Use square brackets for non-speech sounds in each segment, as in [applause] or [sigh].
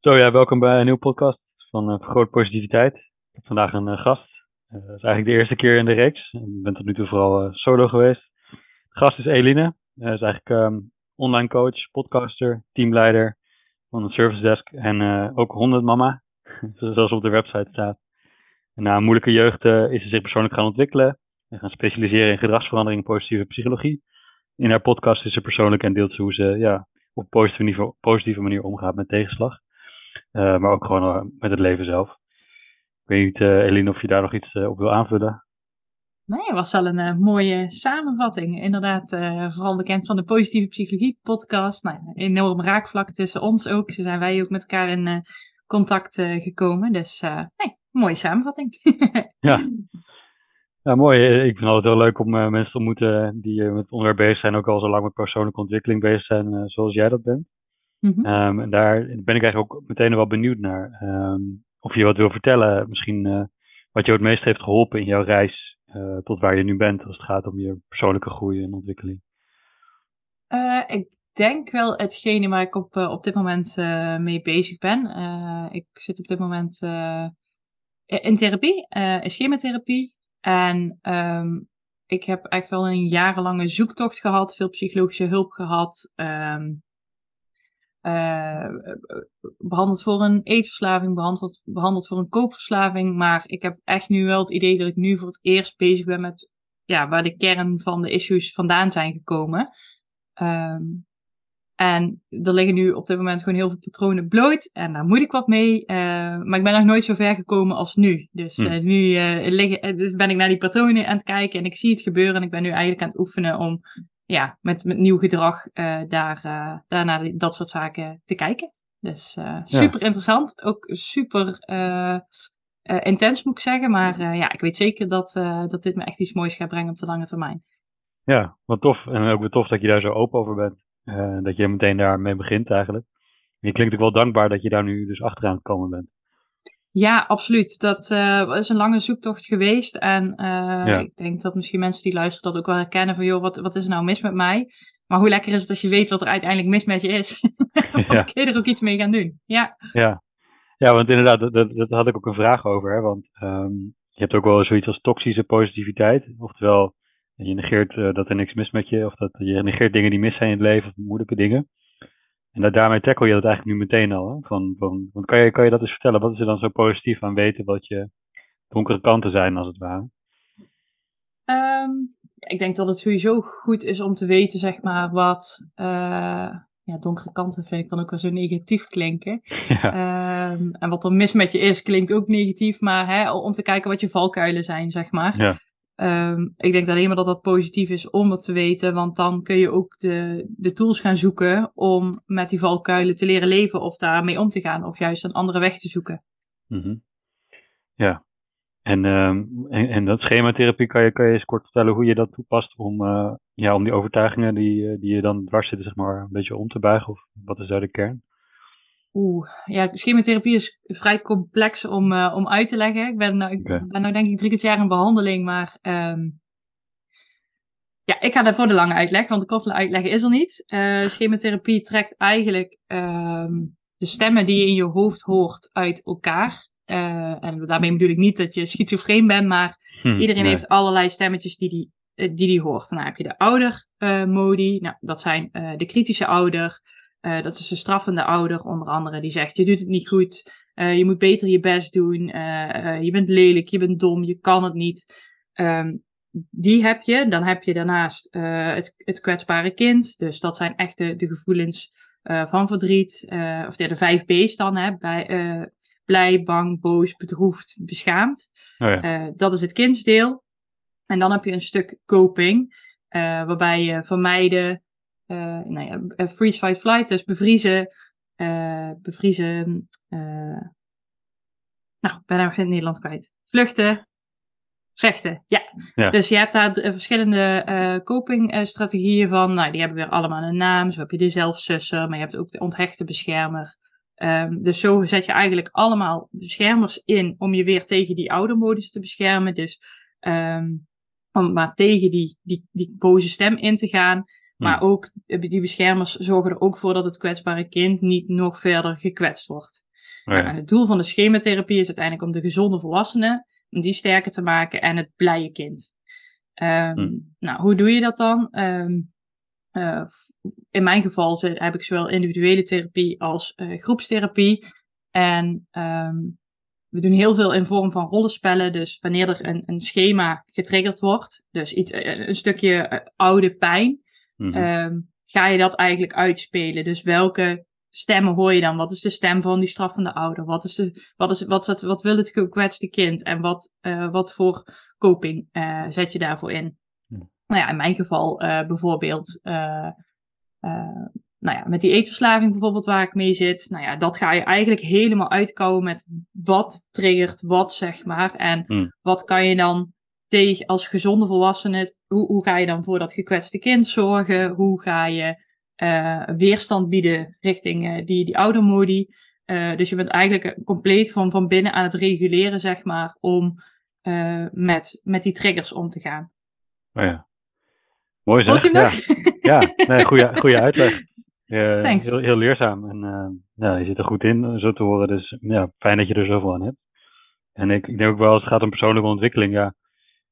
Zo ja, welkom bij een nieuwe podcast van uh, Vergroot Positiviteit. Ik heb vandaag een uh, gast. Uh, dat is eigenlijk de eerste keer in de reeks. Ik ben tot nu toe vooral solo geweest. De gast is Eline. Zij is eigenlijk um, online coach, podcaster, teamleider van een service desk en ook hondendmama, [laughs] zoals op de website staat. Na een moeilijke jeugd is ze zich persoonlijk gaan ontwikkelen en gaan specialiseren in gedragsverandering en positieve psychologie. In haar podcast is ze persoonlijk en deelt ze hoe ze ja, op positieve, niveau, positieve manier omgaat met tegenslag. Uh, maar ook gewoon uh, met het leven zelf. Ik weet niet, uh, Eline, of je daar nog iets op wil aanvullen? Nee, het was wel een mooie samenvatting. Inderdaad, vooral bekend van de Positieve Psychologie podcast. Nou, een enorm raakvlak tussen ons ook. Zo zijn wij ook met elkaar in contact gekomen. Dus nee, mooie samenvatting. [laughs] ja. Ja, mooi. Ik vind het altijd heel leuk om mensen te ontmoeten die met het onderwerp bezig zijn, ook al zo lang met persoonlijke ontwikkeling bezig zijn, zoals jij dat bent. Mm en daar ben ik eigenlijk ook meteen wel benieuwd naar. Um, of je wat wil vertellen, misschien uh, wat je het meest heeft geholpen in jouw reis uh, tot waar je nu bent, als het gaat om je persoonlijke groei en ontwikkeling. Uh, ik denk wel hetgene waar ik op, op dit moment mee bezig ben. ik zit op dit moment in therapie, in schematherapie. En um, ik heb echt wel een jarenlange zoektocht gehad, veel psychologische hulp gehad. Um, uh, behandeld voor een eetverslaving, behandeld, behandeld voor een koopverslaving. Maar ik heb echt nu wel het idee dat ik nu voor het eerst bezig ben met ja, waar de kern van de issues vandaan zijn gekomen. Um, en er liggen nu op dit moment gewoon heel veel patronen bloot. En daar moet ik wat mee. Uh, maar ik ben nog nooit zo ver gekomen als nu. Dus uh, nu uh, liggen, dus ben ik naar die patronen aan het kijken. En ik zie het gebeuren. En ik ben nu eigenlijk aan het oefenen om ja, met, met nieuw gedrag uh, daar, uh, daar naar dat soort zaken te kijken. Dus uh, super ja. interessant. Ook super intens moet ik zeggen. Maar ja, ik weet zeker dat, dat dit me echt iets moois gaat brengen op de lange termijn. Ja, wat tof. En ook weer tof dat je daar zo open over bent. dat je meteen daarmee begint eigenlijk. Je klinkt ook wel dankbaar dat je daar nu dus achteraan gekomen bent. Ja, absoluut. Dat uh, is een lange zoektocht geweest. En uh, ja. ik denk dat misschien mensen die luisteren dat ook wel herkennen van, joh, wat, wat is er nou mis met mij? Maar hoe lekker is het als je weet wat er uiteindelijk mis met je is? [laughs] [laughs] ja. kun je er ook iets mee gaan doen? Ja, ja. ja want inderdaad, dat, dat, dat had ik ook een vraag over. Hè? Want um, je hebt ook wel zoiets als toxische positiviteit. Oftewel, je negeert uh, dat er niks mis met je, of dat je negeert dingen die mis zijn in het leven, of moeilijke dingen. En dat, daarmee tackle je dat eigenlijk nu meteen al. Hè? Van, van, want kan je, kan je dat eens vertellen? Wat is er dan zo positief aan weten wat je donkere kanten zijn, als het ware? Um, ik denk dat het sowieso goed is om te weten, zeg maar, wat. Uh, ja, donkere kanten vind ik dan ook wel zo negatief klinken. [laughs] Ja. Um, en wat er mis met je is, klinkt ook negatief. Maar hè, om te kijken wat je valkuilen zijn, zeg maar. Ja. Um, ik denk alleen maar dat dat positief is om het te weten, want dan kun je ook de, de tools gaan zoeken om met die valkuilen te leren leven of daarmee om te gaan, of juist een andere weg te zoeken. Mm. Ja, en, um, en, en, dat schematherapie, kan je, kan je eens kort vertellen hoe je dat toepast om, uh, ja, om die overtuigingen die, die je dan dwars zitten, zeg maar, een beetje om te buigen? Of wat is daar de kern? Oeh, ja, schematherapie is vrij complex om, uh, om uit te leggen. Ik ben, nou, ik okay. ben nou denk ik drie keer jaar in behandeling, maar um, ja, ik ga daarvoor de lange uitleg, want de korte uitleg is er niet. Uh, schematherapie trekt eigenlijk um, de stemmen die je in je hoofd hoort uit elkaar. Uh, en daarmee bedoel ik niet dat je schizofreen bent, maar hm, iedereen nee. heeft allerlei stemmetjes die die, die, die hoort. En dan heb je de ouder-modi, nou, dat zijn de kritische ouder. Uh, dat is de straffende ouder, onder andere, die zegt: Je doet het niet goed, uh, je moet beter je best doen, uh, je bent lelijk, je bent dom, je kan het niet. Um, die heb je. Dan heb je daarnaast het, het, kwetsbare kind. Dus dat zijn echt de, de gevoelens van verdriet. of de vijf B's dan, hè, bij, blij, bang, boos, bedroefd, beschaamd. Oh ja. dat is het kindsdeel. En dan heb je een stuk coping, waarbij je vermijden. Uh, nou ja, freeze, fight, flight, dus bevriezen, uh, bevriezen, uh, nou, ben nou in het Nederlands kwijt. Vluchten, vechten, ja. ja. Dus je hebt daar verschillende copingstrategieën van, nou, die hebben weer allemaal een naam. Zo heb je de zelfsusser, maar je hebt ook de onthechte beschermer. Um, dus zo zet je eigenlijk allemaal beschermers in om je weer tegen die oude modus te beschermen. Dus um, om maar tegen die, die, die boze stem in te gaan. Maar hmm. ook die beschermers zorgen er ook voor dat het kwetsbare kind niet nog verder gekwetst wordt. Oh nou, het doel van de schematherapie is uiteindelijk om de gezonde volwassenen, om die sterker te maken en het blije kind. Um, Nou, hoe doe je dat dan? Um, uh, in mijn geval heb ik zowel individuele therapie als uh, groepstherapie. En um, we doen heel veel in vorm van rollenspellen. Dus wanneer er een, een schema getriggerd wordt, dus iets, eh, een stukje oude pijn, mm -hmm. ga je dat eigenlijk uitspelen. Dus welke stemmen hoor je dan? Wat is de stem van die straffende ouder? Wat, is de, wat, is, wat, wat, wat wil het gekwetste kind? En wat, uh, wat voor coping uh, zet je daarvoor in? Nou ja, in mijn geval uh, bijvoorbeeld, nou ja, met die eetverslaving bijvoorbeeld waar ik mee zit. Nou ja, dat ga je eigenlijk helemaal uitkomen met wat triggert wat, zeg maar. En hm. wat kan je dan tegen als gezonde volwassene, hoe, hoe ga je dan voor dat gekwetste kind zorgen? Hoe ga je uh, weerstand bieden richting uh, die, die oudermodi. Uh, dus je bent eigenlijk compleet van, van binnen aan het reguleren, zeg maar, om met, met die triggers om te gaan. Oh ja. Mooi zeg. Je ja. ja, nee, goede, goede uitleg. [laughs] Heel, heel leerzaam. En ja, je zit er goed in, zo te horen. Dus ja, fijn dat je er zoveel aan hebt. En ik, ik denk ook wel, als het gaat om persoonlijke ontwikkeling, ja,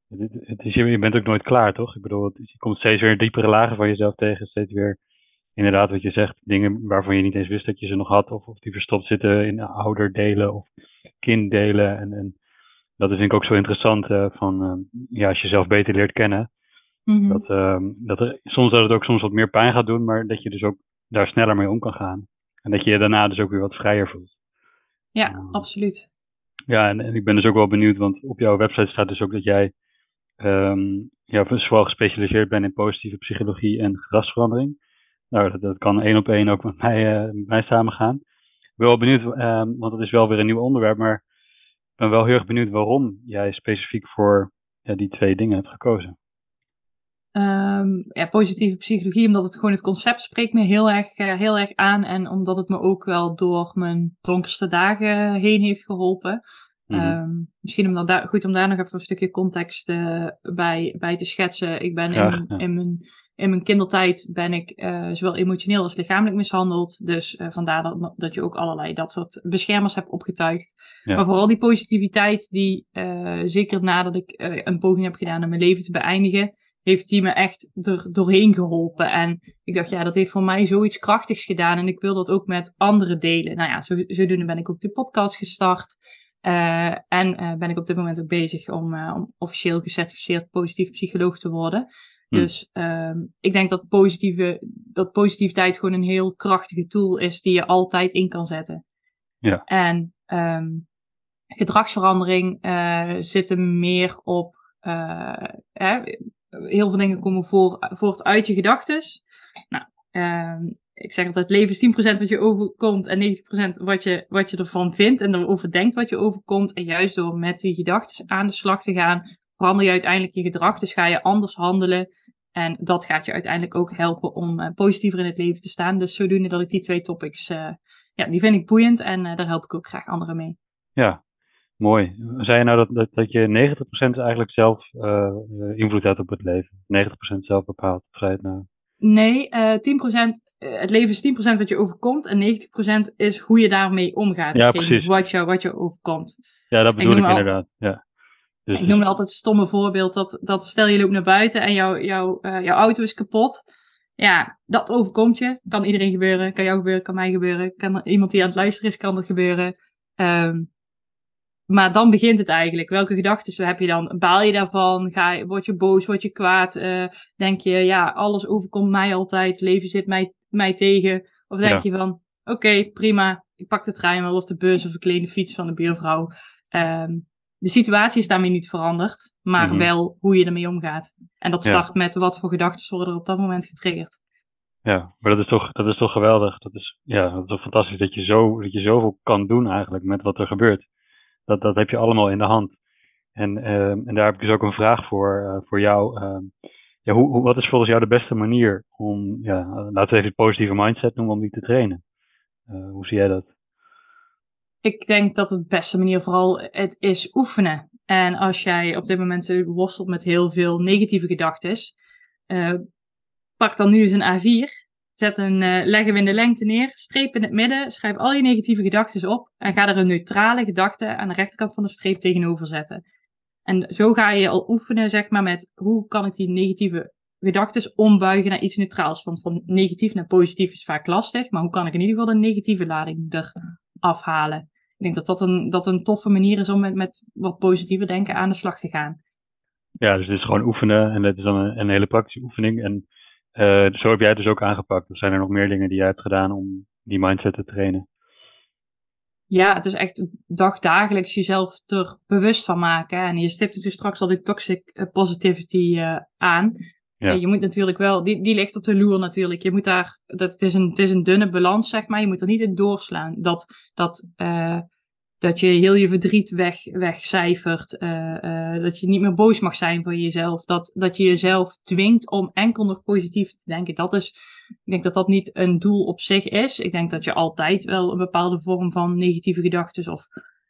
het, is, je bent ook nooit klaar, toch? Ik bedoel, je komt steeds weer diepere lagen van jezelf tegen, steeds weer inderdaad wat je zegt, dingen waarvan je niet eens wist dat je ze nog had, of, of die verstopt zitten in ouderdelen of kinddelen. En, en dat is denk ik ook zo interessant uh, van, uh, ja, als je jezelf beter leert kennen, mm-hmm. dat, uh, dat er, soms dat het ook soms wat meer pijn gaat doen, maar dat je dus ook daar sneller mee om kan gaan. En dat je je daarna dus ook weer wat vrijer voelt. Ja, absoluut. Ja, en, en, ik ben dus ook wel benieuwd, want op jouw website staat dus ook dat jij um, ja, zowel gespecialiseerd bent in positieve psychologie en gedragsverandering. Nou, dat, kan één op één ook met mij, uh, met samengaan. Ik ben wel benieuwd, uh, want het is wel weer een nieuw onderwerp, maar ik ben wel heel erg benieuwd waarom jij specifiek voor ja, die twee dingen hebt gekozen. Um, ja, positieve psychologie, omdat het gewoon het concept spreekt me heel erg, uh, heel erg aan. En omdat het me ook wel door mijn donkerste dagen heen heeft geholpen. Mm -hmm. misschien om dan daar, goed om daar nog even een stukje context uh, bij, bij te schetsen. Ik ben in, ja. in, mijn, in mijn kindertijd ben ik uh, zowel emotioneel als lichamelijk mishandeld. Dus uh, vandaar dat, dat je ook allerlei dat soort beschermers hebt opgetuigd. Ja. Maar vooral die positiviteit, die zeker nadat ik een poging heb gedaan om mijn leven te beëindigen, heeft die me echt er doorheen geholpen. En ik dacht, ja, dat heeft voor mij zoiets krachtigs gedaan. En ik wil dat ook met anderen delen. Nou ja, zo, zodoende ben ik ook de podcast gestart. Uh, en uh, ben ik op dit moment ook bezig om, uh, om officieel gecertificeerd positief psycholoog te worden. Hm. Dus ehm, ik denk dat, positieve, dat positiviteit gewoon een heel krachtige tool is die je altijd in kan zetten. Ja. En um, gedragsverandering zit er meer op. Hè, heel veel dingen komen voor, voort uit je gedachten. Nou, um, ik zeg altijd, leven is 10% wat je overkomt en 90% wat je, wat je ervan vindt en erover denkt wat je overkomt. En juist door met die gedachten aan de slag te gaan, verander je uiteindelijk je gedrag. Dus ga je anders handelen. En dat gaat je uiteindelijk ook helpen om uh, positiever in het leven te staan. Dus zodoende dat ik die twee topics, uh, ja, die vind ik boeiend en uh, daar help ik ook graag anderen mee. Ja, mooi. Zei je nou dat, dat, dat je 90% eigenlijk zelf invloed hebt op het leven? 90% zelf bepaalt, zei het nou? Nee, uh, 10%, uh, het leven is 10% wat je overkomt en 90% is hoe je daarmee omgaat. Ja, precies. Wat je, wat je overkomt. Ja, dat bedoel ik, ik inderdaad. Ja. Dus, ik noem altijd een stomme voorbeeld. Dat, dat stel je loopt naar buiten en jouw jou, uh, jouw auto is kapot. Ja, dat overkomt je. Kan iedereen gebeuren. Kan jou gebeuren, kan mij gebeuren. Kan iemand die aan het luisteren is, kan dat gebeuren. Um, maar dan begint het eigenlijk. Welke gedachten heb je dan? Baal je daarvan? Ga je, word je boos? Word je kwaad? Uh, denk je, ja, alles overkomt mij altijd. Leven zit mij, mij tegen. Of denk ja. je van, oké, okay, prima. Ik pak de trein wel of de bus of een kleine fiets van de buurvrouw. Um, de situatie is daarmee niet veranderd. Maar mm -hmm. wel hoe je ermee omgaat. En dat start ja. met wat voor gedachten worden er op dat moment getriggerd. Ja, maar dat is toch, dat is toch geweldig. Dat is, ja, dat is toch fantastisch dat je, zo, dat je zoveel kan doen eigenlijk met wat er gebeurt. Dat, dat heb je allemaal in de hand. En, uh, en daar heb ik dus ook een vraag voor, uh, voor jou. Uh, ja, hoe, hoe, wat is volgens jou de beste manier om, ja, laten we even het positieve mindset noemen, om die te trainen? Eh, hoe zie jij dat? Ik denk dat de beste manier vooral het is oefenen. En als jij op dit moment worstelt met heel veel negatieve gedachten, pak dan nu eens een A4 Zet een, uh, in de lengte neer, streep in het midden, schrijf al je negatieve gedachten op en ga er een neutrale gedachte aan de rechterkant van de streep tegenover zetten. En zo ga je al oefenen, zeg maar, met hoe kan ik die negatieve gedachten ombuigen naar iets neutraals. Want van negatief naar positief is vaak lastig, maar hoe kan ik in ieder geval de negatieve lading er afhalen? Ik denk dat dat een, dat een toffe manier is om met, met wat positiever denken aan de slag te gaan. Ja, dus het is gewoon oefenen en het is dan een, een hele praktische oefening. En uh, zo heb jij het dus ook aangepakt. Of zijn er nog meer dingen die jij hebt gedaan om die mindset te trainen? Ja, het is echt dagdagelijks jezelf er bewust van maken. En je stipt het dus straks al die toxic eh, positivity uh, aan. Ja. Je moet natuurlijk wel, die, die ligt op de loer natuurlijk. Je moet daar, dat, het, is een, het is een dunne balans, zeg maar. Je moet er niet in doorslaan. Dat, dat, uh, dat je heel je verdriet weg, wegcijfert. Uh, dat je niet meer boos mag zijn voor jezelf. Dat, dat je jezelf dwingt om enkel nog positief te denken. Dat is, ik denk dat dat niet een doel op zich is. Ik denk dat je altijd wel een bepaalde vorm van negatieve gedachten of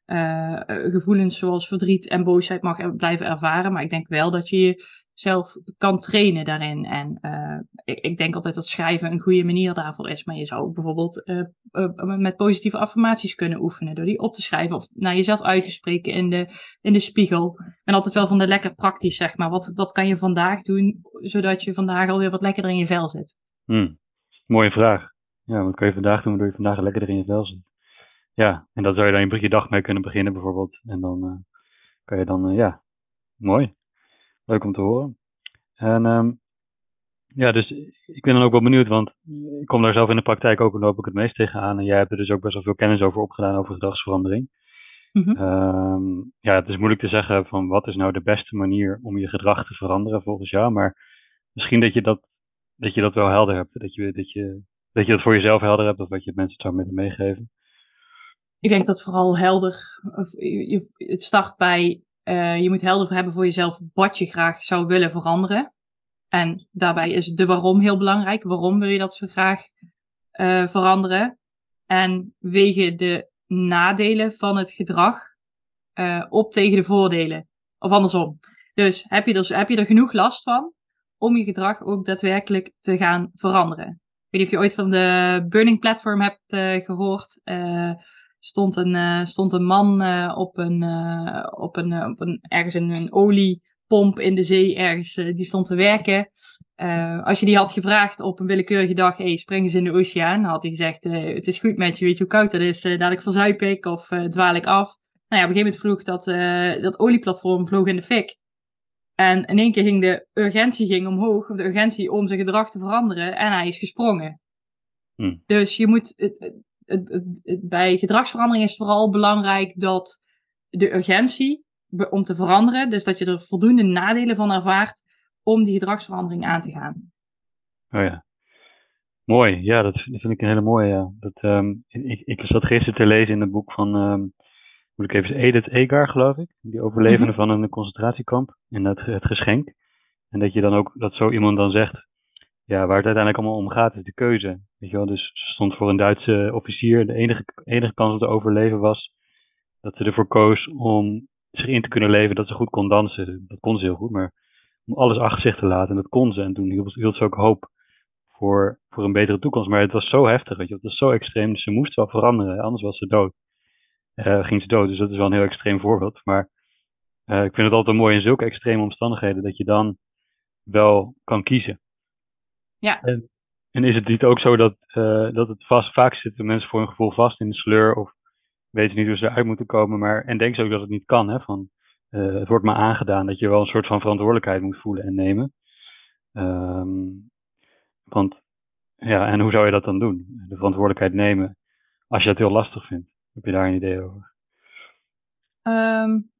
uh, gevoelens zoals verdriet en boosheid mag blijven ervaren. Maar ik denk wel dat je zelf kan trainen daarin. En uh, ik, ik, denk altijd dat schrijven een goede manier daarvoor is. Maar je zou ook bijvoorbeeld uh, uh, met positieve affirmaties kunnen oefenen. Door die op te schrijven of naar jezelf uit te spreken in de, in de spiegel. Ben altijd wel van de lekker praktisch, zeg maar. Wat, wat kan je vandaag doen, zodat je vandaag alweer wat lekkerder in je vel zit? Hmm. Mooie vraag. Ja, wat kan je vandaag doen waardoor je vandaag lekkerder in je vel zit? Ja, en dat zou je dan je dag mee kunnen beginnen bijvoorbeeld. En dan kan je dan, ja, mooi. Leuk om te horen. En um, ja, dus ik ben dan ook wel benieuwd, want ik kom daar zelf in de praktijk ook en loop ik het meest tegenaan. En jij hebt er dus ook best wel veel kennis over opgedaan over gedragsverandering. Mm um, ja, het is moeilijk te zeggen van wat is nou de beste manier om je gedrag te veranderen volgens jou. Maar misschien dat je dat, dat, je dat wel helder hebt. Dat je, dat, je, dat je dat voor jezelf helder hebt of wat je mensen zou met meegeven. Ik denk dat vooral helder, of je, het start bij uh, je moet helder hebben voor jezelf wat je graag zou willen veranderen. En daarbij is de waarom heel belangrijk. Waarom wil je dat zo graag uh, veranderen? En wegen de nadelen van het gedrag uh, op tegen de voordelen. Of andersom. Dus heb je, er, heb je er genoeg last van om je gedrag ook daadwerkelijk te gaan veranderen? Ik weet niet of je ooit van de Burning Platform hebt gehoord stond een, uh, stond een man uh, op, een, uh, op, een, op een, ergens een, een oliepomp in de zee, ergens, die stond te werken. als je die had gevraagd op een willekeurige dag, hey, spring eens in de oceaan, had hij gezegd, het is goed met je, weet je hoe koud dat is, dadelijk verzuip ik of dwaal ik af. Nou ja, op een gegeven moment vloog dat, dat olieplatform vloog in de fik. En in één keer ging de urgentie ging omhoog, de urgentie om zijn gedrag te veranderen, en hij is gesprongen. Hm. Dus je moet, het, bij gedragsverandering is vooral belangrijk dat de urgentie om te veranderen, dus dat je er voldoende nadelen van ervaart om die gedragsverandering aan te gaan. Oh ja. Mooi, ja, dat vind ik een hele mooie. Ja. Dat, um, ik, ik zat gisteren te lezen in het boek van, um, moet ik even Edith Egar, geloof ik, die overlevende mm -hmm. van een concentratiekamp en het, het geschenk. En dat je dan ook, dat zo iemand dan zegt, ja, waar het uiteindelijk allemaal om gaat, is de keuze. Weet je wel, dus ze stond voor een Duitse officier. De enige, enige kans om te overleven was dat ze ervoor koos om zich in te kunnen leven dat ze goed kon dansen. Dat kon ze heel goed, maar om alles achter zich te laten. En dat kon ze. En toen hield, ze ook hoop voor, voor een betere toekomst. Maar het was zo heftig, weet je, het was zo extreem. Ze moest wel veranderen, anders was ze dood. Uh, ging ze dood, dus dat is wel een heel extreem voorbeeld. Maar uh, ik vind het altijd mooi in zulke extreme omstandigheden dat je dan wel kan kiezen. Ja. En, en is het niet ook zo dat, uh, dat het vast, vaak zitten mensen voor een gevoel vast in de sleur of weten niet hoe ze eruit moeten komen, maar en denken ze ook dat het niet kan, hè, van uh, het wordt maar aangedaan dat je wel een soort van verantwoordelijkheid moet voelen en nemen. Um, want ja, en hoe zou je dat dan doen? De verantwoordelijkheid nemen als je het heel lastig vindt. Heb je daar een idee over? Um,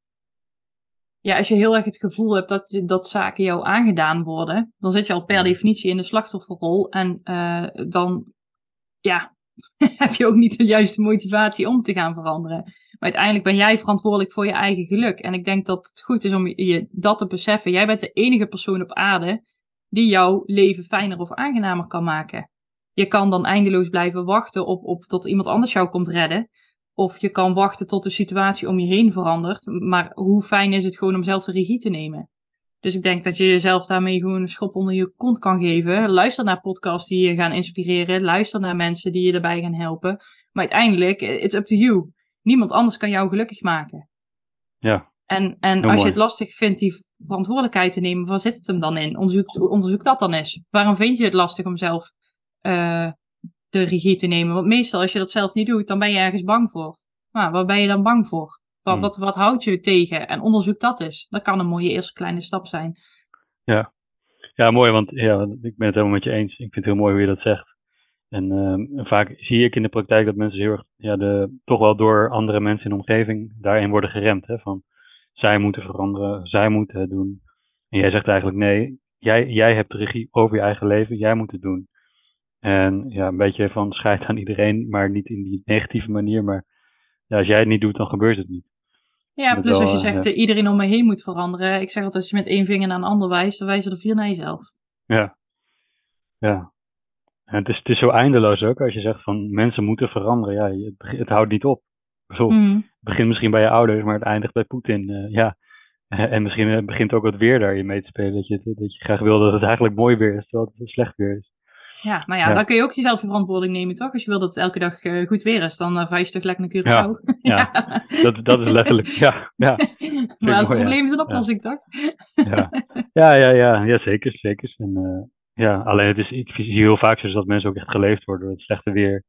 ja, als je heel erg het gevoel hebt dat, dat zaken jou aangedaan worden, dan zit je al per definitie in de slachtofferrol. En uh, dan ja, [laughs] heb je ook niet de juiste motivatie om te gaan veranderen. Maar uiteindelijk ben jij verantwoordelijk voor je eigen geluk. En ik denk dat het goed is om je dat te beseffen. Jij bent de enige persoon op aarde die jouw leven fijner of aangenamer kan maken. Je kan dan eindeloos blijven wachten op, op tot iemand anders jou komt redden. Of je kan wachten tot de situatie om je heen verandert. Maar hoe fijn is het gewoon om zelf de regie te nemen? Dus ik denk dat je jezelf daarmee gewoon een schop onder je kont kan geven. Luister naar podcasts die je gaan inspireren. Luister naar mensen die je erbij gaan helpen. Maar uiteindelijk, it's up to you. Niemand anders kan jou gelukkig maken. Ja. En, en als je het lastig vindt die verantwoordelijkheid te nemen, waar zit het hem dan in? Onderzoek, onderzoek dat dan eens. Waarom vind je het lastig om zelf uh, de regie te nemen? Want meestal als je dat zelf niet doet, dan ben je ergens bang voor. Maar waar ben je dan bang voor? Wat, hmm. wat, wat houdt je tegen? En onderzoek dat eens. Dat kan een mooie eerste kleine stap zijn. Ja, ja mooi, want ja, ik ben het helemaal met je eens. Ik vind het heel mooi hoe je dat zegt. En uh, vaak zie ik in de praktijk dat mensen heel erg, ja, de, toch wel door andere mensen in de omgeving daarin worden geremd. Hè, van zij moeten veranderen, zij moeten het doen. En jij zegt eigenlijk nee, jij, jij hebt de regie over je eigen leven, jij moet het doen. En ja, een beetje van scheid aan iedereen, maar niet in die negatieve manier. Maar ja, als jij het niet doet, dan gebeurt het niet. Ja, plus als je zegt ja. iedereen om me heen moet veranderen. Ik zeg altijd, als je met één vinger naar een ander wijst, dan wijzen er vier naar jezelf. Ja, ja. En het, is, het is zo eindeloos ook als je zegt van mensen moeten veranderen. Ja, het, het houdt niet op. Mm. Het begint misschien bij je ouders, maar het eindigt bij Poetin. Uh, ja. [laughs] En misschien begint ook het weer daar je mee te spelen. Dat je, dat je graag wil dat het eigenlijk mooi weer is, terwijl het slecht weer is. Ja, nou ja, dan kun je ook jezelf verantwoording nemen, toch? Als je wil dat het elke dag uh, goed weer is, dan uh, je toch lekker een Curaçao. Ja, [laughs] ja. Dat, dat is letterlijk, ja. ja. [laughs] maar het probleem is een oplossing, toch? ja. ja, ja, ja, ja, zeker, zeker. En, uh, ja, alleen het is, ik zie heel vaak zo dat mensen ook echt geleefd worden door het slechte weer.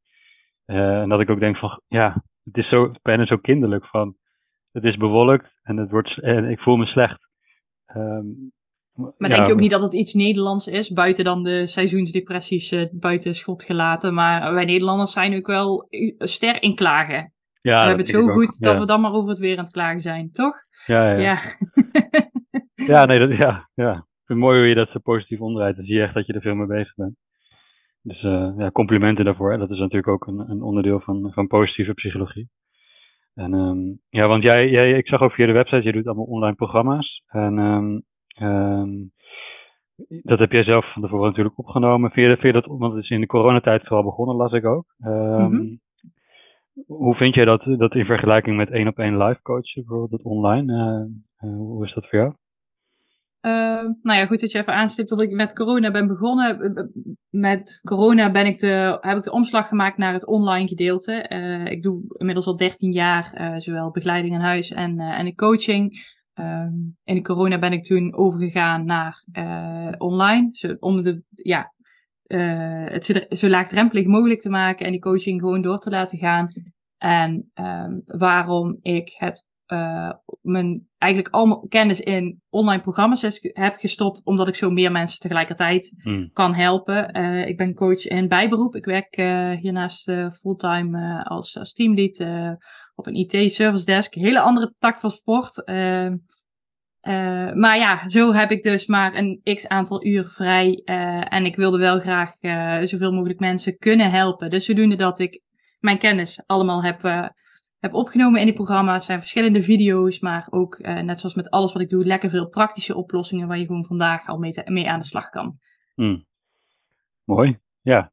en dat ik ook denk van, ja, het is zo, bijna zo kinderlijk van, het is bewolkt en, het wordt, en ik voel me slecht. Um, maar denk je ook niet dat het iets Nederlands is, buiten dan de seizoensdepressies uh, buiten schot gelaten. Maar wij Nederlanders zijn ook wel ster in klagen. Ja, we hebben het zo goed dat we dan maar over het weer aan het klagen zijn, toch? Ja, ja. Ja, ja nee, dat, ja, ja. Ik vind het mooi hoe je dat zo positief omdraait. Dan zie je echt dat je er veel mee bezig bent. Dus uh, ja, complimenten daarvoor. Dat is natuurlijk ook een, een onderdeel van, van positieve psychologie. En um, ja, want jij, jij, ik zag ook via de website, je doet allemaal online programma's. En um, Um, dat heb jij zelf van tevoren natuurlijk opgenomen. Vind je, vind je dat, want het is in de coronatijd vooral begonnen, las ik ook. Um, mm Hoe vind jij dat, dat in vergelijking met één op één live coachen, bijvoorbeeld dat online? Uh, uh, hoe is dat voor jou? Uh, nou ja, goed dat je even aanstipt dat ik met corona ben begonnen. Met corona ben ik de, heb ik de omslag gemaakt naar het online gedeelte. ik doe inmiddels al 13 jaar zowel begeleiding in huis en, en de coaching. Um, in de corona ben ik toen overgegaan naar uh, online. Zo, om de, ja, uh, het zo, laagdrempelig mogelijk te maken en die coaching gewoon door te laten gaan. En um, waarom ik het, uh, mijn eigenlijk al mijn kennis in online programma's heb gestopt, omdat ik zo meer mensen tegelijkertijd hmm. kan helpen. ik ben coach in bijberoep. Ik werk hiernaast fulltime als, als teamlead op een IT-service desk. Hele andere tak van sport. Uh, maar ja, zo heb ik dus maar een x aantal uur vrij. En ik wilde wel graag zoveel mogelijk mensen kunnen helpen. Dus zodoende dat ik mijn kennis allemaal heb, heb opgenomen in die programma's. zijn verschillende video's, maar ook net zoals met alles wat ik doe, lekker veel praktische oplossingen waar je gewoon vandaag al mee, mee aan de slag kan. Hmm. Mooi, ja.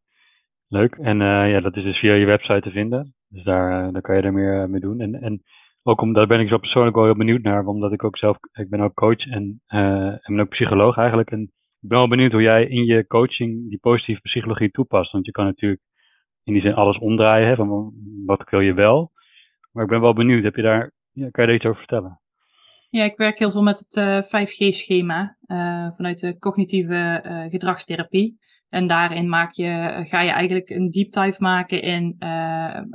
Leuk. En ja, dat is dus via je website te vinden. Dus daar, daar kan je er meer mee doen. En, en ook omdat daar ben ik zo persoonlijk wel heel benieuwd naar, omdat ik ook zelf, ik ben ook coach en, en ben ook psycholoog eigenlijk. En ik ben wel benieuwd hoe jij in je coaching die positieve psychologie toepast. Want je kan natuurlijk in die zin alles omdraaien, hè, van wat wil je wel. Maar ik ben wel benieuwd, heb je daar, ja, kan je daar iets over vertellen? Ja, ik werk heel veel met het uh, 5G-schema uh, vanuit de cognitieve uh, gedragstherapie. En daarin maak je, ga je eigenlijk een deep dive maken in,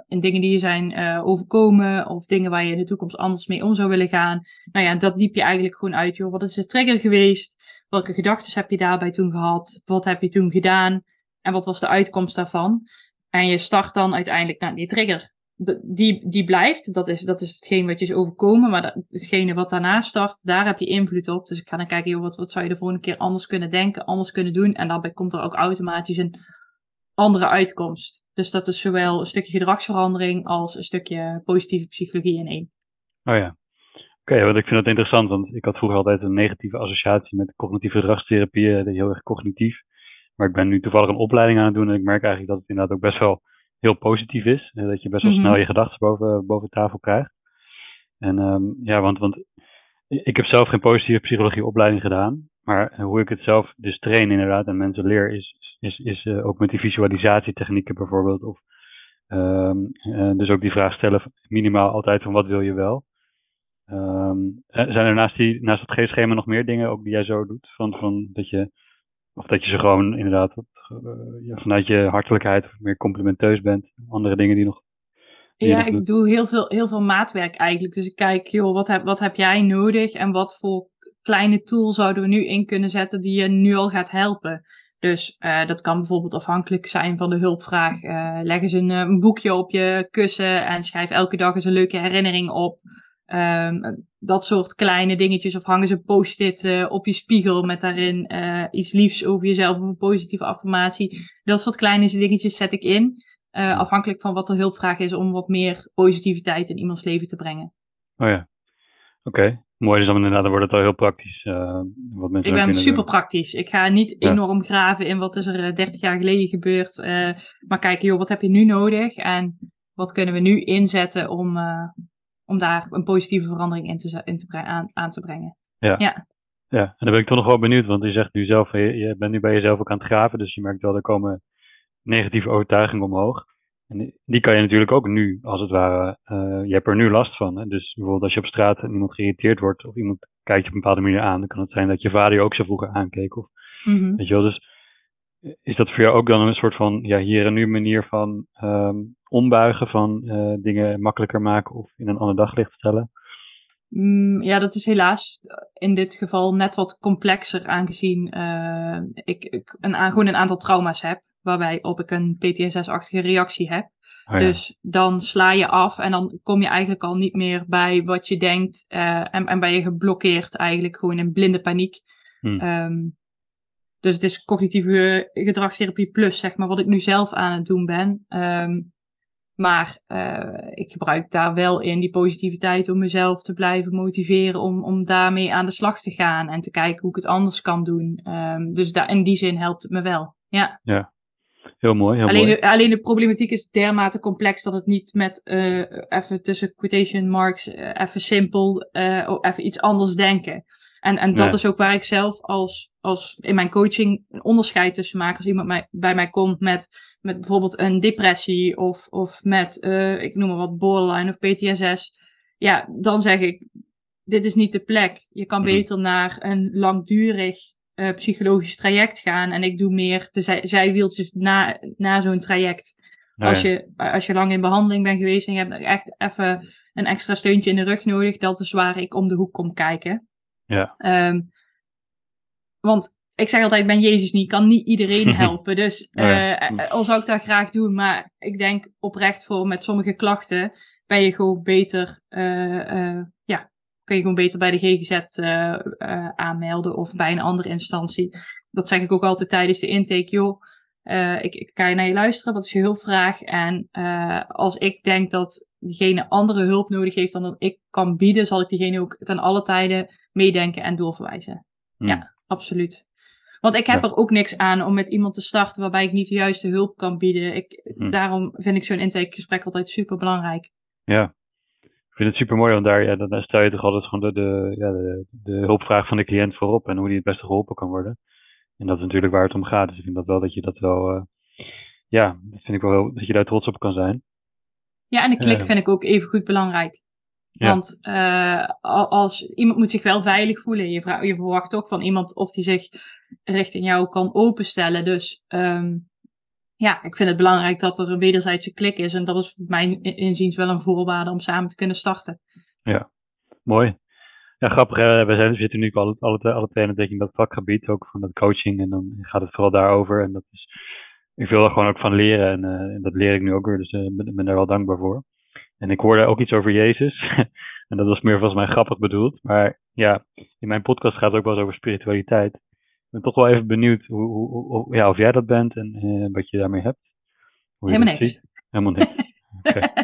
in dingen die je zijn overkomen of dingen waar je in de toekomst anders mee om zou willen gaan. Nou ja, dat diep je eigenlijk gewoon uit. Joh. Wat is de trigger geweest? Welke gedachten heb je daarbij toen gehad? Wat heb je toen gedaan? En wat was de uitkomst daarvan? En je start dan uiteindelijk naar die trigger die, die blijft. Dat is, dat is hetgeen wat je is overkomen. Maar dat, hetgene wat daarna start, daar heb je invloed op. Dus ik ga dan kijken, wat, wat zou je de volgende keer anders kunnen denken, anders kunnen doen. En daarbij komt er ook automatisch een andere uitkomst. Dus dat is zowel een stukje gedragsverandering als een stukje positieve psychologie in één. Oh ja. Oké, okay, want ik vind dat interessant, want ik had vroeger altijd een negatieve associatie met cognitieve gedragstherapie, heel erg cognitief. Maar ik ben nu toevallig een opleiding aan het doen en ik merk eigenlijk dat het inderdaad ook best wel heel positief is. Dat je best wel snel mhm. je gedachten boven, boven tafel krijgt. En um, ja, want, want ik heb zelf geen positieve psychologieopleiding gedaan. Maar hoe ik het zelf dus train inderdaad en mensen leer is, is, is ook met die visualisatietechnieken bijvoorbeeld. Of, ehm, dus ook die vraag stellen minimaal altijd van wat wil je wel. Um, zijn er naast, die, naast het G-schema nog meer dingen ook die jij zo doet? Van, van dat je, of dat je ze gewoon inderdaad uh, vanuit je hartelijkheid meer complimenteus bent? Andere dingen die nog. ja, ik doe heel veel, heel veel maatwerk eigenlijk. Dus ik kijk, joh, wat heb, wat heb jij nodig en wat voor kleine tool zouden we nu in kunnen zetten die je nu al gaat helpen? Dus uh, dat kan bijvoorbeeld afhankelijk zijn van de hulpvraag. Uh, leg eens een, een, boekje op je kussen en schrijf elke dag eens een leuke herinnering op. Um, dat soort kleine dingetjes. Of hangen ze post-it uh, op je spiegel met daarin uh, iets liefs over jezelf of een positieve affirmatie. Dat soort kleine dingetjes zet ik in. Uh, afhankelijk van wat de hulpvraag is om wat meer positiviteit in iemands leven te brengen. Oh ja, oké. Mooi, dus dan inderdaad wordt het al heel praktisch. wat mensen ik ben super praktisch. Ik ga niet ja. enorm graven in wat is er 30 jaar geleden gebeurd. maar kijken, joh, wat heb je nu nodig? En wat kunnen we nu inzetten om, om daar een positieve verandering in te, in te, aan, aan te brengen. Ja. ja. Ja, en dan ben ik toch nog wel benieuwd, want je zegt nu zelf, je, je bent nu bij jezelf ook aan het graven, dus je merkt wel, er komen negatieve overtuigingen omhoog. En die kan je natuurlijk ook nu, als het ware, uh, je hebt er nu last van. Hè? Dus bijvoorbeeld als je op straat iemand geïrriteerd wordt, of iemand kijkt je op een bepaalde manier aan, dan kan het zijn dat je vader je ook zo vroeger aankeek. Of, mm -hmm. Weet je wel, dus is dat voor jou ook dan een soort van, ja, hier en nu manier van um, ombuigen, van uh, dingen makkelijker maken of in een ander daglicht stellen? Mm, ja, dat is helaas in dit geval net wat complexer, aangezien uh, ik, ik een, gewoon een aantal trauma's heb, waarbij op ik een PTSS-achtige reactie heb. Oh ja. Dus dan sla je af en dan kom je eigenlijk al niet meer bij wat je denkt uh, en, en ben je geblokkeerd eigenlijk gewoon in blinde paniek. Hmm. Um, dus het is cognitieve gedragstherapie plus, zeg maar, wat ik nu zelf aan het doen ben. Um, maar uh, ik gebruik daar wel in die positiviteit om mezelf te blijven motiveren om, om daarmee aan de slag te gaan en te kijken hoe ik het anders kan doen. Um, dus daar, in die zin helpt het me wel. Ja. Ja. Heel mooi. Heel alleen, mooi. De, alleen de problematiek is dermate complex dat het niet met uh, even tussen quotation marks uh, even simpel uh, even iets anders denken. En, en dat nee. is ook waar ik zelf als, als in mijn coaching een onderscheid tussen maak. Als iemand mij, bij mij komt met, met bijvoorbeeld een depressie of, of met, ik noem maar wat, borderline of PTSS. Ja, dan zeg ik, dit is niet de plek. Je kan beter naar een langdurig uh, psychologisch traject gaan. En ik doe meer de zij, zijwieltjes na, na zo'n traject. Oh, als, je, als je lang in behandeling bent geweest en je hebt echt even een extra steuntje in de rug nodig, dat is waar ik om de hoek kom kijken. Ja. Um, want ik zeg altijd, ik ben Jezus niet, ik kan niet iedereen [laughs] helpen. Dus uh, ja. al zou ik dat graag doen, maar ik denk oprecht voor met sommige klachten ben je gewoon beter, uh, uh, ja, kun je gewoon beter bij de GGZ aanmelden of bij een andere instantie. Dat zeg ik ook altijd tijdens de intake, joh. ik, ik kan je naar je luisteren, wat is je hulpvraag? En als ik denk dat diegene andere hulp nodig heeft dan dat ik kan bieden, zal ik diegene ook ten alle tijden meedenken en doorverwijzen. Hmm. Ja, absoluut. Want ik heb Ja. er ook niks aan om met iemand te starten waarbij ik niet de juiste hulp kan bieden. Ik, Hmm. Daarom vind ik zo'n intakegesprek altijd super belangrijk. Ja. Ik vind het super mooi, want daar, ja, dan stel je toch altijd gewoon de, de, ja, de, de hulpvraag van de cliënt voorop en hoe die het beste geholpen kan worden. En dat is natuurlijk waar het om gaat. Dus ik vind dat wel dat je dat wel, eh, ja, dat vind ik wel heel- dat je daar trots op kan zijn. Ja, en de klik Ja. vind ik ook even goed belangrijk. Ja. Want eh, al- als iemand moet zich wel veilig voelen. Je, vraagt, je verwacht ook van iemand of die zich richting jou kan openstellen. Dus ehm, ja, ik vind het belangrijk dat er een wederzijdse klik is. En dat is mijn in- inziens wel een voorwaarde om samen te kunnen starten. Mooi. Ja, grappig. hè. We, zijn, we zitten nu alle, alle, twee- alle twee in dat vakgebied, ook van dat coaching. En dan gaat het vooral daarover. En dat is, ik wil er gewoon ook van leren. En, eh, en dat leer ik nu ook weer. Dus ik ben, ben daar wel dankbaar voor. En ik hoorde ook iets over Jezus. [laughs] en dat was meer volgens mij grappig bedoeld. Maar ja, in mijn podcast gaat het ook wel eens over spiritualiteit. Ik ben toch wel even benieuwd hoe, hoe, ja, of jij dat bent en eh, wat je daarmee hebt. Hoe Helemaal niks. ziet. Helemaal niks. [laughs]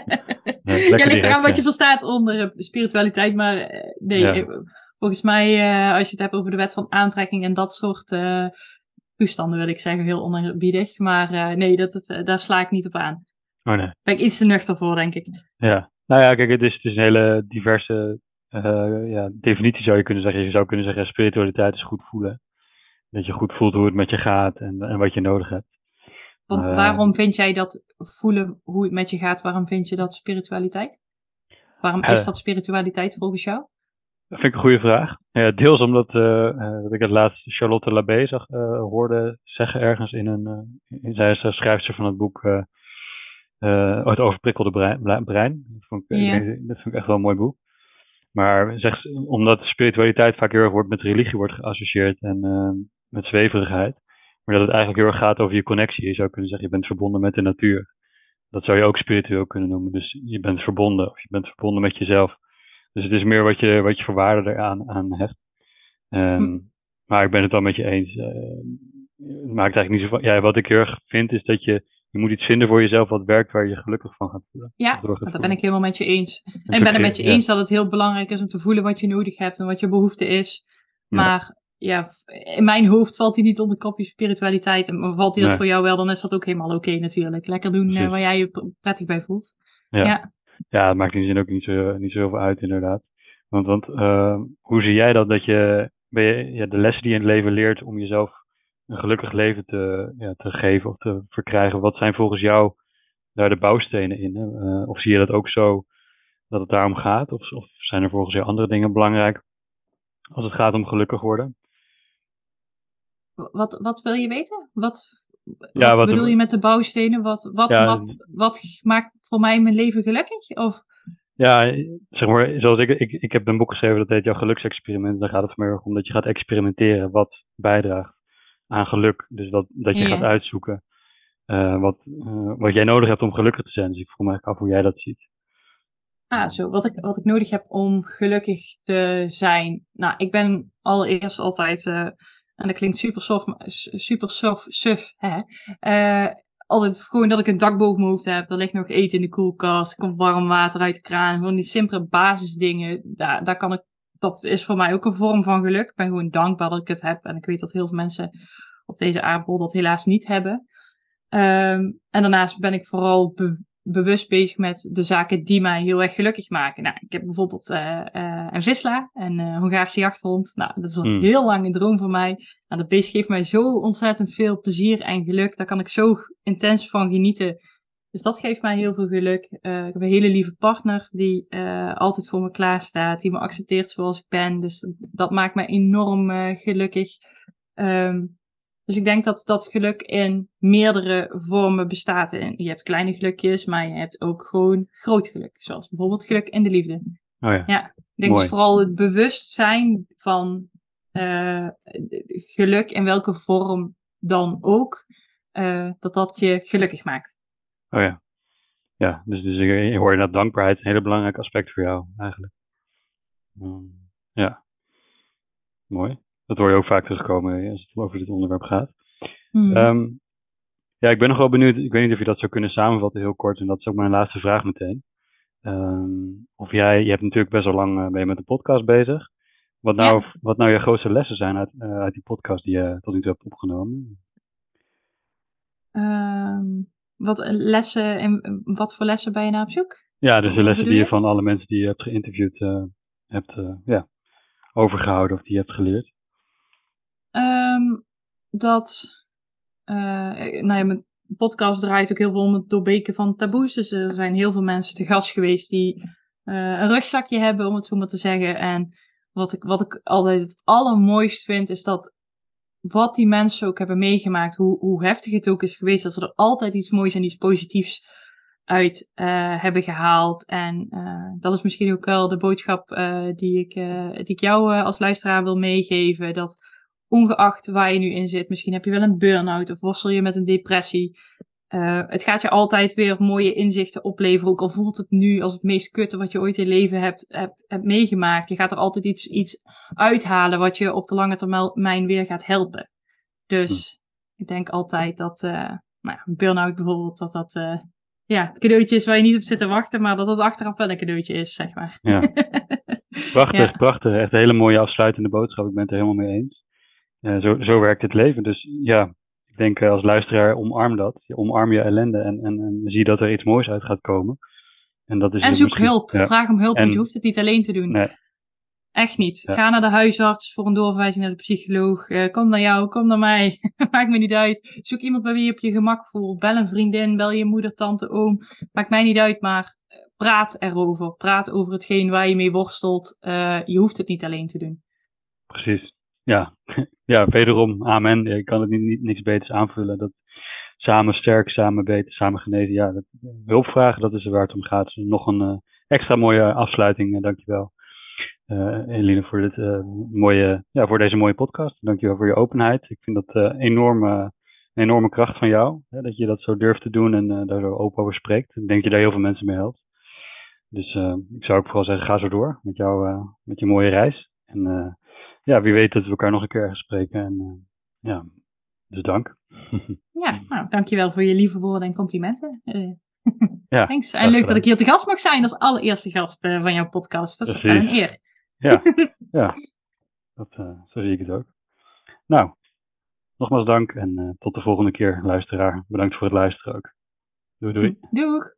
Nee, ja, ligt eraan wat je verstaat onder spiritualiteit. Maar eh, nee, Ja. eh, volgens mij, als je het hebt over de wet van aantrekking en dat soort eh, toestanden, wil ik zeggen, heel onerbiedig. Maar nee, dat, het, daar sla ik niet op aan. Oh nee. Ben ik iets te nuchter voor, denk ik. Ja, nou ja, kijk, het is, het is een hele diverse ja, definitie zou je kunnen zeggen. Je zou kunnen zeggen, spiritualiteit is goed voelen. Dat je goed voelt hoe het met je gaat en, en wat je nodig hebt. Want waarom vind jij dat voelen hoe het met je gaat, waarom vind je dat spiritualiteit? Waarom is dat spiritualiteit volgens jou? Dat vind ik een goede vraag. Ja, deels omdat uh, dat ik het laatst Charlotte Labé zag, uh, hoorde zeggen ergens in een. Uh, zij is schrijfster van het boek Het overprikkelde brein. brein. Dat, vond ik, ja. dat vind ik echt wel een mooi boek. Maar zeg, omdat spiritualiteit vaak heel erg wordt met religie wordt geassocieerd en met zweverigheid. Maar dat het eigenlijk heel erg gaat over je connectie. Je zou kunnen zeggen, je bent verbonden met de natuur. Dat zou je ook spiritueel kunnen noemen. Dus je bent verbonden, of je bent verbonden met jezelf. Dus het is meer wat je, wat je voor waarde eraan aan hebt. Um, Maar ik ben het wel met je eens. Uh, het maakt eigenlijk niet zoveel. Ja, wat ik heel erg vind is dat je. Je moet iets vinden voor jezelf wat werkt waar je je gelukkig van gaat voelen. Ja, dat ben ik helemaal met je eens. En ik ben het met je eens dat het heel belangrijk is om te voelen wat je nodig hebt en wat je behoefte is. Maar ja, in mijn hoofd valt hij niet onder kopje spiritualiteit. En valt hij dat voor jou wel, dan is dat ook helemaal oké natuurlijk. Lekker doen uh, waar jij je prettig bij voelt. Ja, ja. ja het maakt in die zin ook niet zo, niet zo heel veel uit inderdaad. Want, want uh, hoe zie jij dat, dat je, ben je ja, de lessen die je in het leven leert om jezelf een gelukkig leven te, ja, te geven of te verkrijgen, wat zijn volgens jou daar de bouwstenen in? Uh, of zie je dat ook zo dat het daarom gaat? Of, of zijn er volgens jou andere dingen belangrijk als het gaat om gelukkig worden? Wat, wat wil je weten? Wat, ja, wat, bedoel je met de bouwstenen? Wat, wat, wat, wat maakt voor mij mijn leven gelukkig? Of... Ja, zeg maar, zoals ik, ik, ik heb een boek geschreven dat heet jouw geluksexperiment. Daar gaat het meer om dat je gaat experimenteren wat bijdraagt aan geluk. Dus dat, dat je gaat uitzoeken uh, wat, uh, wat jij nodig hebt om gelukkig te zijn. Dus ik vroeg me af hoe jij dat ziet. Ah, zo. Wat ik, wat ik nodig heb om gelukkig te zijn. Nou, ik ben allereerst altijd uh, en dat klinkt super soft, super soft, suf, hè. Uh, altijd gewoon dat ik een dak boven mijn hoofd heb. Er ligt nog eten in de koelkast. Komt warm water uit de kraan. Gewoon die simpele basisdingen. Daar, daar kan ik, dat is voor mij ook een vorm van geluk. Ik ben gewoon dankbaar dat ik het heb. En ik weet dat heel veel mensen op deze aardbol dat helaas niet hebben. Um, en daarnaast ben ik vooral bewust bezig met de zaken die mij heel erg gelukkig maken. Nou, ik heb bijvoorbeeld uh, uh, een visla, een uh, Hongaarse jachthond. Nou, dat is een mm. heel lange droom voor mij. Nou, dat beest geeft mij zo ontzettend veel plezier en geluk. Daar kan ik zo intens van genieten. Dus dat geeft mij heel veel geluk. ik heb een hele lieve partner die altijd voor me klaar staat, die me accepteert zoals ik ben. Dus dat maakt me enorm gelukkig. Um, dus ik denk dat dat geluk in meerdere vormen bestaat. En je hebt kleine gelukjes, maar je hebt ook gewoon groot geluk. Zoals bijvoorbeeld geluk in de liefde. Oh ja. ja ik denk dus vooral het bewustzijn van uh, geluk in welke vorm dan ook, uh, dat dat je gelukkig maakt. Oh ja. Ja, dus, dus je hoort dat dankbaarheid een hele belangrijk aspect voor jou eigenlijk. Um, ja. Mooi. Dat hoor je ook vaak terugkomen als het over dit onderwerp gaat. Hmm. Um, ja, ik ben nog wel benieuwd. Ik weet niet of je dat zou kunnen samenvatten heel kort. En dat is ook mijn laatste vraag meteen. Um, of jij, je hebt natuurlijk best wel lang uh, met de podcast bezig. Wat nou, ja. wat nou je grootste lessen zijn uit, uh, uit die podcast die je tot nu toe hebt opgenomen? Um, wat lessen en wat voor lessen ben je nou op zoek? Ja, dus de lessen die je van alle mensen die je hebt geïnterviewd uh, hebt ja, overgehouden of die je hebt geleerd. Um, dat, uh, nou ja, mijn podcast draait ook heel veel om het doorbreken van taboes. Dus er zijn heel veel mensen te gast geweest die uh, een rugzakje hebben, om het zo maar te zeggen. En wat ik, wat ik altijd het allermooist vind, is dat wat die mensen ook hebben meegemaakt, hoe, hoe heftig het ook is geweest, dat ze er altijd iets moois en iets positiefs uit hebben gehaald. En dat is misschien ook wel de boodschap die, ik, die ik jou als luisteraar wil meegeven. Dat ongeacht waar je nu in zit. Misschien heb je wel een burn-out of worstel je met een depressie. Uh, het gaat je altijd weer mooie inzichten opleveren. Ook al voelt het nu als het meest kutte wat je ooit in je leven hebt, hebt, hebt meegemaakt. Je gaat er altijd iets, iets uithalen wat je op de lange termijn weer gaat helpen. Dus hm. ik denk altijd dat, uh, nou ja, een burn-out bijvoorbeeld, dat dat uh, ja, het cadeautje is waar je niet op zit te wachten, maar dat het achteraf wel een cadeautje is, zeg maar. Ja. [laughs] Prachtig, ja. prachtig. Echt een hele mooie afsluitende boodschap. Ik ben het er helemaal mee eens zo, zo werkt het leven. Dus ja, ik denk eh, als luisteraar omarm dat. Omarm je ellende en, en, en zie dat er iets moois uit gaat komen. En, dat is en zoek hulp. Vraag om hulp, en, je hoeft het niet alleen te doen. Nee. Echt niet. Ga naar de huisarts voor een doorverwijzing naar de psycholoog. Uh, kom naar jou, kom naar mij. [laughs] Maakt me niet uit. Zoek iemand bij wie je op je gemak voelt. Bel een vriendin, bel je moeder, tante, oom. Maakt mij niet uit, maar eh, praat erover. Praat over hetgeen waar je mee worstelt. Uh, je hoeft het niet alleen te doen. Precies. Ja, [laughs] ja wederom, amen. Ik kan het niet, niet niks beters aanvullen. Dat samen sterk, samen beter, samen genezen. Ja, dat, hulpvragen, dat is waar het om gaat. nog een extra mooie afsluiting. dankjewel uh, Eline, voor, dit, uh, mooie, ja, voor deze mooie podcast. Dankjewel voor je openheid. Ik vind dat uh, enorme, een enorme kracht van jou. Hè, dat je dat zo durft te doen en daar zo open over spreekt. Ik denk je daar heel veel mensen mee helpt. Dus ik zou ook vooral zeggen, ga zo door met, jou, met je mooie reis. En ja, wie weet dat we elkaar nog een keer ergens spreken. En ja, dus dank. [laughs] ja, nou, dankjewel voor je lieve woorden en complimenten. [laughs] ja, Thanks. En leuk dat ik hier te gast mag zijn als allereerste gast van jouw podcast. Dat is een eer. Ja, [laughs] ja. Dat, zo zie ik het ook. Nou, nogmaals dank en tot de volgende keer, luisteraar. Bedankt voor het luisteren ook. Doei, doei. Doeg.